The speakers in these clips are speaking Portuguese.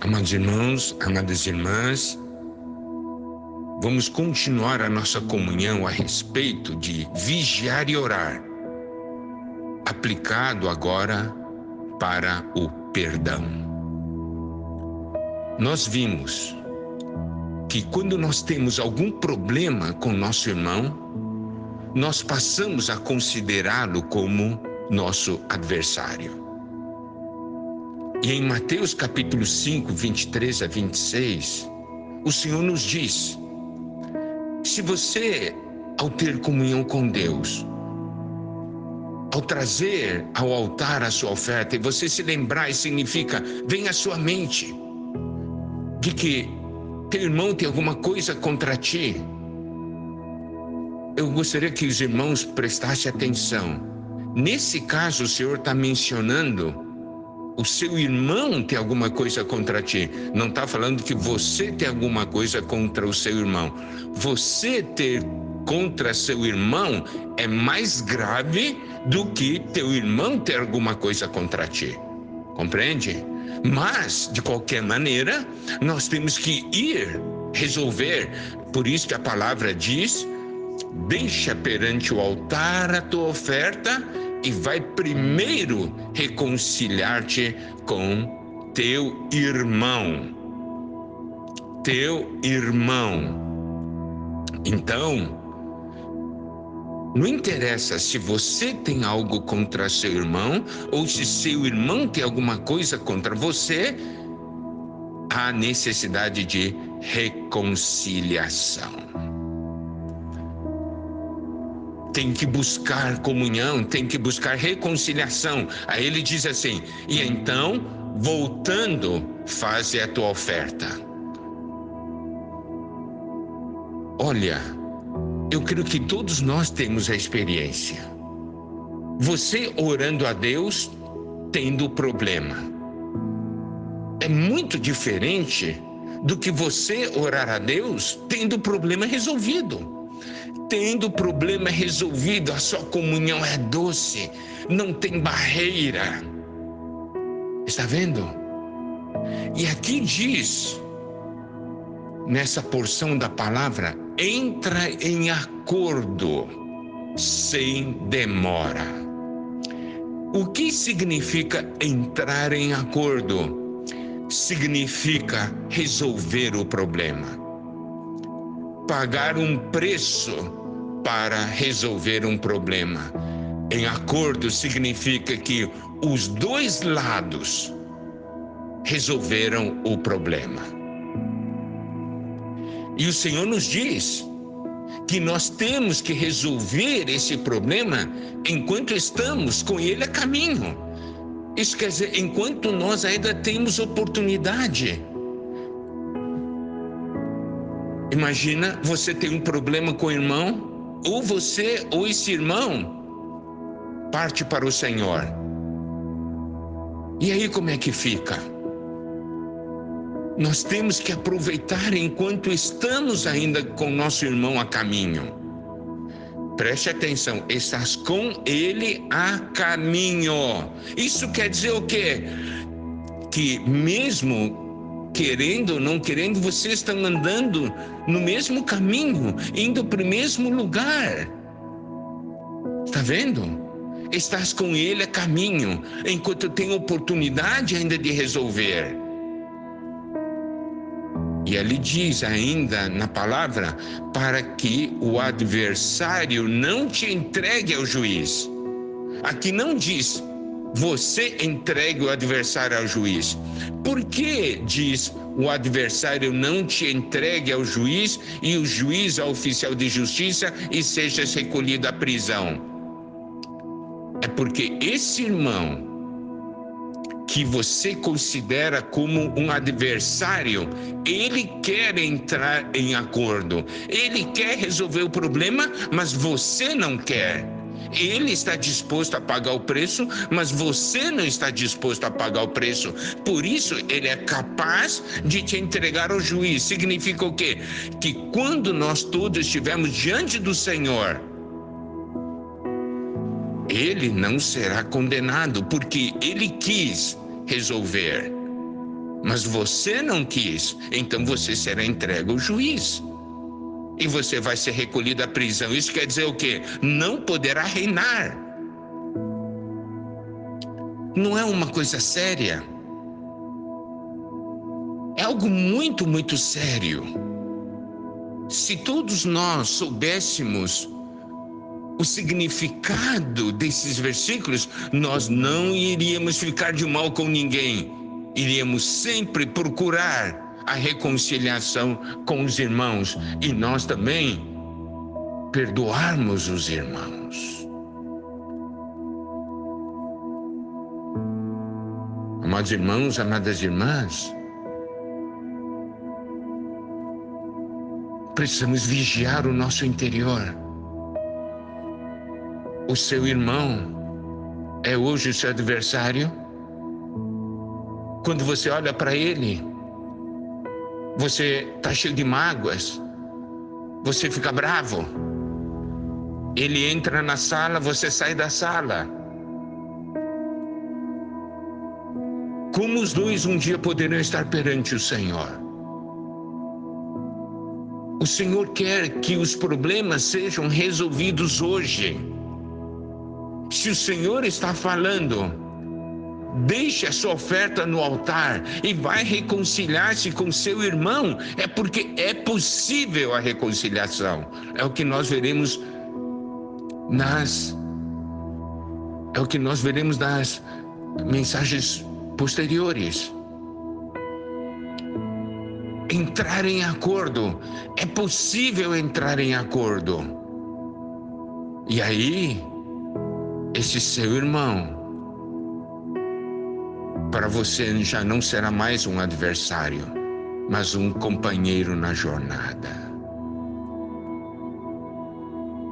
Amados irmãos, amadas irmãs, vamos continuar a nossa comunhão a respeito de vigiar e orar, aplicado agora para o perdão. Nós vimos que quando nós temos algum problema com nosso irmão, nós passamos a considerá-lo como nosso adversário. E em Mateus capítulo 5, 23 a 26, o Senhor nos diz: se você, ao ter comunhão com Deus, ao trazer ao altar a sua oferta, e você se lembrar, significa, vem à sua mente de que teu irmão tem alguma coisa contra ti, eu gostaria que os irmãos prestassem atenção. Nesse caso, o Senhor está mencionando o seu irmão tem alguma coisa contra ti. Não está falando que você tem alguma coisa contra o seu irmão. Você ter contra seu irmão é mais grave do que teu irmão ter alguma coisa contra ti. Compreende? Mas, de qualquer maneira, nós temos que ir resolver. Por isso que a palavra diz: deixa perante o altar a tua oferta e vai primeiro reconciliar-te com teu irmão. Teu irmão. Então, não interessa se você tem algo contra seu irmão ou se seu irmão tem alguma coisa contra você, há necessidade de reconciliação. Tem que buscar comunhão, tem que buscar reconciliação. Aí ele diz assim: e então, voltando, faze a tua oferta. Olha, eu creio que todos nós temos a experiência. Você orando a Deus, tendo problema. É muito diferente do que você orar a Deus tendo problema resolvido. Tendo o problema resolvido, a sua comunhão é doce, não tem barreira. Está vendo? E aqui diz, nessa porção da palavra, entra em acordo sem demora. O que significa entrar em acordo? Significa resolver o problema. Pagar um preço para resolver um problema. Em acordo significa que os dois lados resolveram o problema. E o Senhor nos diz que nós temos que resolver esse problema enquanto estamos com Ele a caminho. Isso quer dizer, enquanto nós ainda temos oportunidade. Imagina você tem um problema com o irmão, ou você ou esse irmão parte para o Senhor. E aí como é que fica? nós temos que aproveitar enquanto estamos ainda com nosso irmão a caminho. Preste atenção, estás com ele a caminho. Isso quer dizer o quê? Que mesmo querendo ou não querendo, vocês estão andando no mesmo caminho, indo para o mesmo lugar. Está vendo? Estás com ele a caminho, enquanto tem oportunidade ainda de resolver. E ele diz ainda na palavra: para que o adversário não te entregue ao juiz. Aqui não diz você entregue o adversário ao juiz. Por que diz o adversário não te entregue ao juiz e o juiz ao oficial de justiça e sejas recolhido à prisão? É porque esse irmão que você considera como um adversário, ele quer entrar em acordo, ele quer resolver o problema, mas você não quer. Ele está disposto a pagar o preço, mas você não está disposto a pagar o preço. Por isso, ele é capaz de te entregar ao juiz. Significa o quê? Que quando nós todos estivermos diante do Senhor, ele não será condenado, porque ele quis resolver. Mas você não quis, então você será entregue ao juiz. E você vai ser recolhido à prisão. Isso quer dizer o quê? Não poderá reinar. Não é uma coisa séria. É algo muito, muito sério. Se todos nós soubéssemos o significado desses versículos, nós não iríamos ficar de mal com ninguém, iríamos sempre procurar a reconciliação com os irmãos e nós também perdoarmos os irmãos. Amados irmãos, amadas irmãs, precisamos vigiar o nosso interior o seu irmão é hoje o seu adversário? Quando você olha para ele, você está cheio de mágoas, você fica bravo. Ele entra na sala, você sai da sala. Como os dois um dia poderão estar perante o Senhor? O Senhor quer que os problemas sejam resolvidos hoje. Se o Senhor está falando, deixe a sua oferta no altar e vai reconciliar-se com seu irmão, é porque é possível a reconciliação. É o que nós veremos nas é o que nós veremos nas mensagens posteriores. Entrar em acordo, é possível entrar em acordo. E aí, esse seu irmão, para você já não será mais um adversário, mas um companheiro na jornada.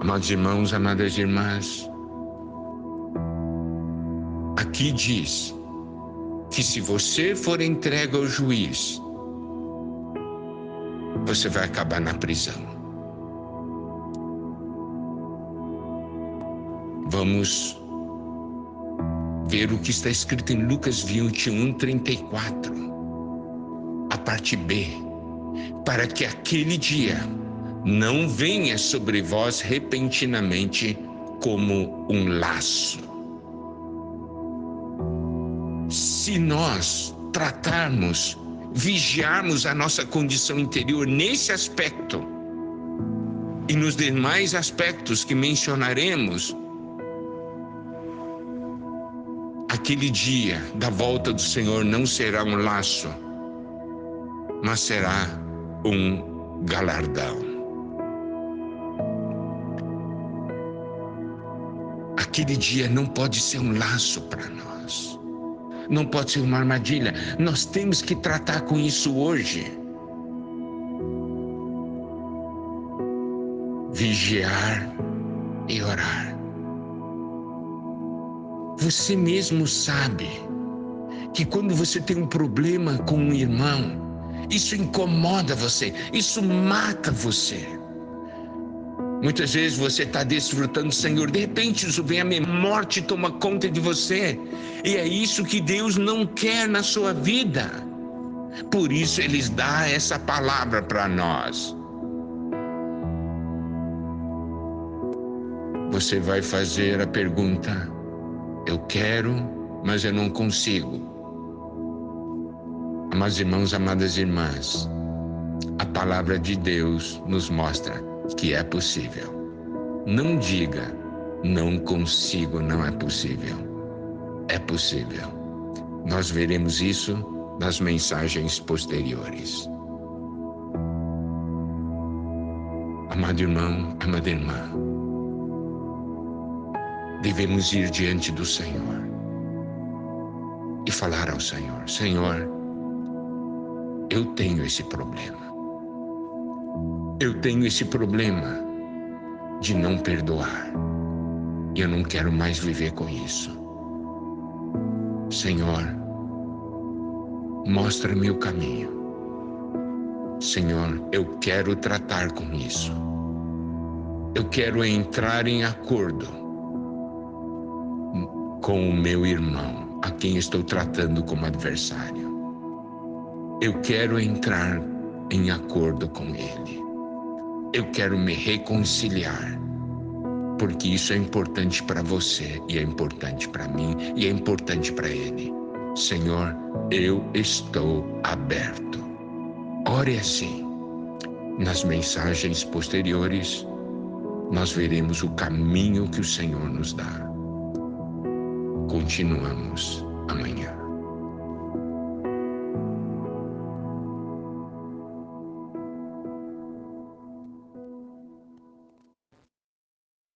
Amados irmãos, amadas irmãs, aqui diz que se você for entregue ao juiz, você vai acabar na prisão. Vamos ver o que está escrito em Lucas 21, 34, a parte B, para que aquele dia não venha sobre vós repentinamente como um laço. Se nós tratarmos, vigiarmos a nossa condição interior nesse aspecto e nos demais aspectos que mencionaremos, Aquele dia da volta do Senhor não será um laço, mas será um galardão. Aquele dia não pode ser um laço para nós, não pode ser uma armadilha. Nós temos que tratar com isso hoje. Vigiar e orar. Você mesmo sabe que quando você tem um problema com um irmão, isso incomoda você, isso mata você. Muitas vezes você está desfrutando do Senhor, de repente isso vem a morte toma conta de você, e é isso que Deus não quer na sua vida. Por isso Ele dá essa palavra para nós. Você vai fazer a pergunta: eu quero, mas eu não consigo. Amados irmãos, amadas irmãs, a palavra de Deus nos mostra que é possível. Não diga, não consigo, não é possível. É possível. Nós veremos isso nas mensagens posteriores. Amado irmão, amada irmã, devemos ir diante do Senhor e falar ao Senhor: Senhor, eu tenho esse problema. Eu tenho esse problema de não perdoar. E eu não quero mais viver com isso. Senhor, mostra-me o caminho. Senhor, eu quero tratar com isso. Eu quero entrar em acordo com o meu irmão, a quem estou tratando como adversário. Eu quero entrar em acordo com Ele. Eu quero me reconciliar, porque isso é importante para você e é importante para mim e é importante para Ele. Senhor, eu estou aberto. Ore assim. Nas mensagens posteriores, nós veremos o caminho que o Senhor nos dá. Continuamos amanhã.